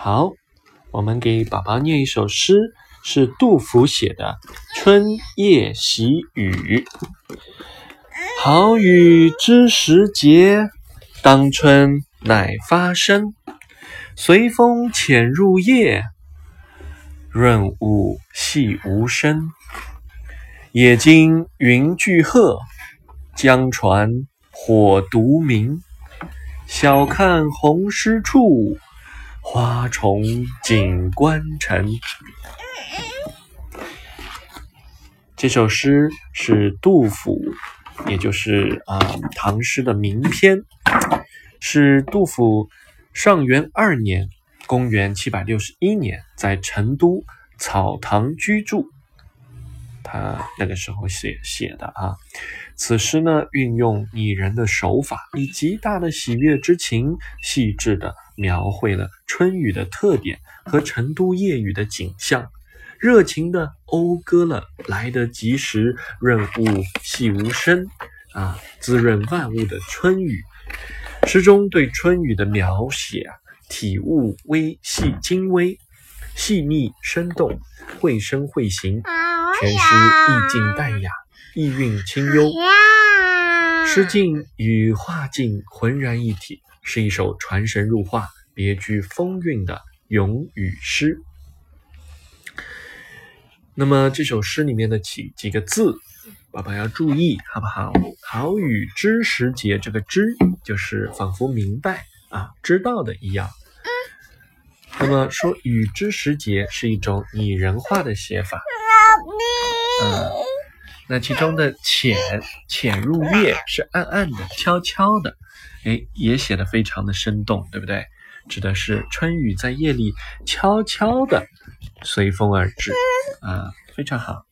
好，我们给宝宝念一首诗，是杜甫写的《春夜喜雨》。好雨知时节，当春乃发生。随风潜入夜，润物细无声。野径云俱黑，江船火独明。晓看红湿处。花重锦官城。这首诗是杜甫，也就是啊唐诗的名篇，是杜甫上元二年（公元761年）在成都草堂居住。他那个时候写写的啊。此诗呢，运用拟人的手法，以极大的喜悦之情，细致的描绘了春雨的特点和成都夜雨的景象，热情的讴歌了来得及时、润物细无声啊，滋润万物的春雨。诗中对春雨的描写啊，体物微细精微，细腻生动，绘声绘形，全诗意境淡雅。意蕴清幽，诗境与画境浑然一体，是一首传神入化、别具风韵的咏雨诗。那么这首诗里面的几几个字，爸爸要注意，好不好？好雨知时节，这个“知”就是仿佛明白啊，知道的一样。那么说“雨知时节”是一种拟人化的写法。嗯。那其中的“潜”潜入夜是暗暗的、悄悄的，哎，也写的非常的生动，对不对？指的是春雨在夜里悄悄的随风而至，啊，非常好。